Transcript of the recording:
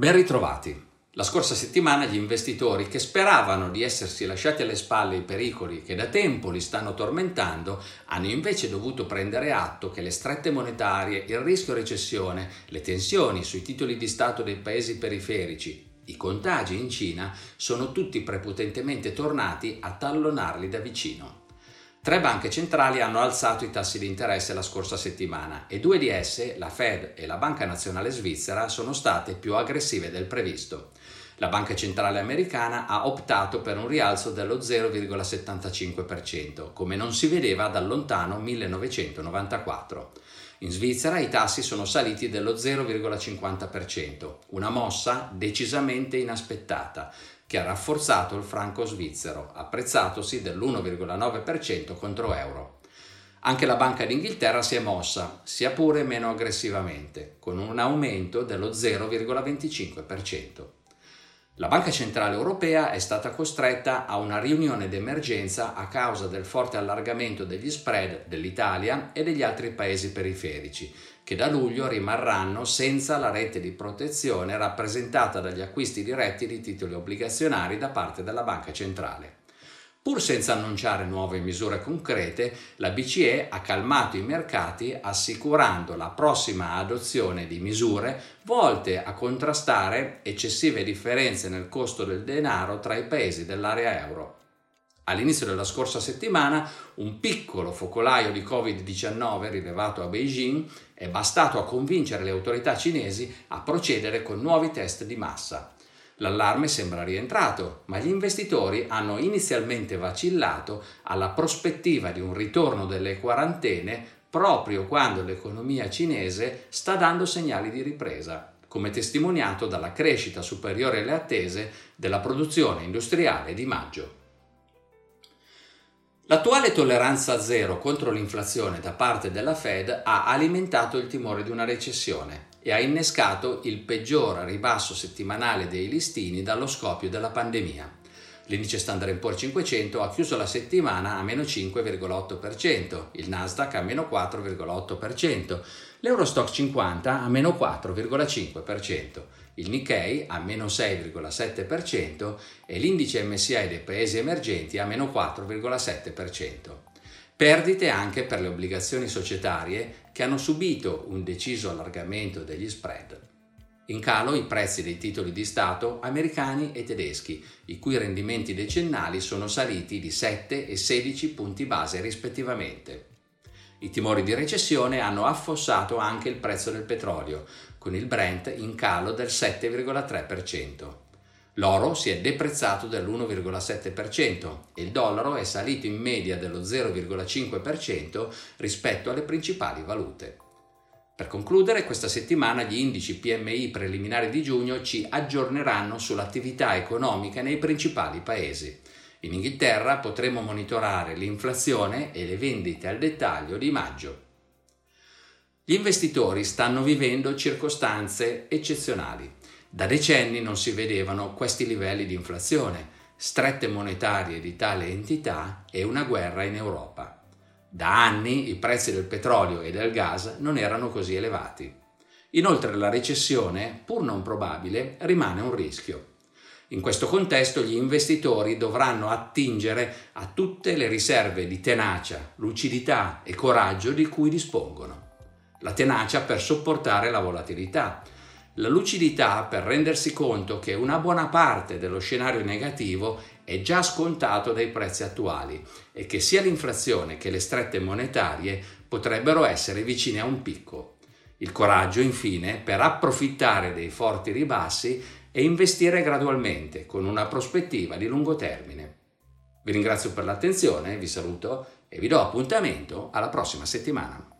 Ben ritrovati. La scorsa settimana gli investitori che speravano di essersi lasciati alle spalle i pericoli che da tempo li stanno tormentando hanno invece dovuto prendere atto che le strette monetarie, il rischio recessione, le tensioni sui titoli di Stato dei paesi periferici, i contagi in Cina sono tutti prepotentemente tornati a tallonarli da vicino. Tre banche centrali hanno alzato i tassi di interesse la scorsa settimana e due di esse, la Fed e la Banca Nazionale Svizzera, sono state più aggressive del previsto. La Banca Centrale Americana ha optato per un rialzo dello 0,75%, come non si vedeva dal lontano 1994. In Svizzera i tassi sono saliti dello 0,50%, una mossa decisamente inaspettata, che ha rafforzato il franco svizzero, apprezzatosi dell'1,9% contro euro. Anche la Banca d'Inghilterra si è mossa, sia pure meno aggressivamente, con un aumento dello 0,25%. La Banca Centrale Europea è stata costretta a una riunione d'emergenza a causa del forte allargamento degli spread dell'Italia e degli altri paesi periferici, che da luglio rimarranno senza la rete di protezione rappresentata dagli acquisti diretti di titoli obbligazionari da parte della Banca Centrale. Pur senza annunciare nuove misure concrete, la BCE ha calmato i mercati assicurando la prossima adozione di misure volte a contrastare eccessive differenze nel costo del denaro tra i paesi dell'area euro. All'inizio della scorsa settimana un piccolo focolaio di Covid-19 rilevato a Beijing è bastato a convincere le autorità cinesi a procedere con nuovi test di massa. L'allarme sembra rientrato, ma gli investitori hanno inizialmente vacillato alla prospettiva di un ritorno delle quarantene proprio quando l'economia cinese sta dando segnali di ripresa, come testimoniato dalla crescita superiore alle attese della produzione industriale di maggio. L'attuale tolleranza zero contro l'inflazione da parte della Fed ha alimentato il timore di una recessione e ha innescato il peggior ribasso settimanale dei listini dallo scoppio della pandemia. L'indice Standard Poor's 500 ha chiuso la settimana a meno 5,8%, il Nasdaq a meno 4,8%, l'Eurostock 50 a meno 4,5%, il Nikkei a meno 6,7% e l'indice MSI dei paesi emergenti a meno 4,7%. Perdite anche per le obbligazioni societarie che hanno subito un deciso allargamento degli spread. In calo i prezzi dei titoli di Stato americani e tedeschi, i cui rendimenti decennali sono saliti di 7 e 16 punti base rispettivamente. I timori di recessione hanno affossato anche il prezzo del petrolio, con il Brent in calo del 7,3%. L'oro si è deprezzato dell'1,7% e il dollaro è salito in media dello 0,5% rispetto alle principali valute. Per concludere, questa settimana gli indici PMI preliminari di giugno ci aggiorneranno sull'attività economica nei principali paesi. In Inghilterra potremo monitorare l'inflazione e le vendite al dettaglio di maggio. Gli investitori stanno vivendo circostanze eccezionali. Da decenni non si vedevano questi livelli di inflazione, strette monetarie di tale entità e una guerra in Europa. Da anni i prezzi del petrolio e del gas non erano così elevati. Inoltre la recessione, pur non probabile, rimane un rischio. In questo contesto gli investitori dovranno attingere a tutte le riserve di tenacia, lucidità e coraggio di cui dispongono. La tenacia per sopportare la volatilità, la lucidità per rendersi conto che una buona parte dello scenario negativo è già scontato dai prezzi attuali e che sia l'inflazione che le strette monetarie potrebbero essere vicine a un picco. Il coraggio, infine, per approfittare dei forti ribassi e investire gradualmente con una prospettiva di lungo termine. Vi ringrazio per l'attenzione, vi saluto e vi do appuntamento alla prossima settimana.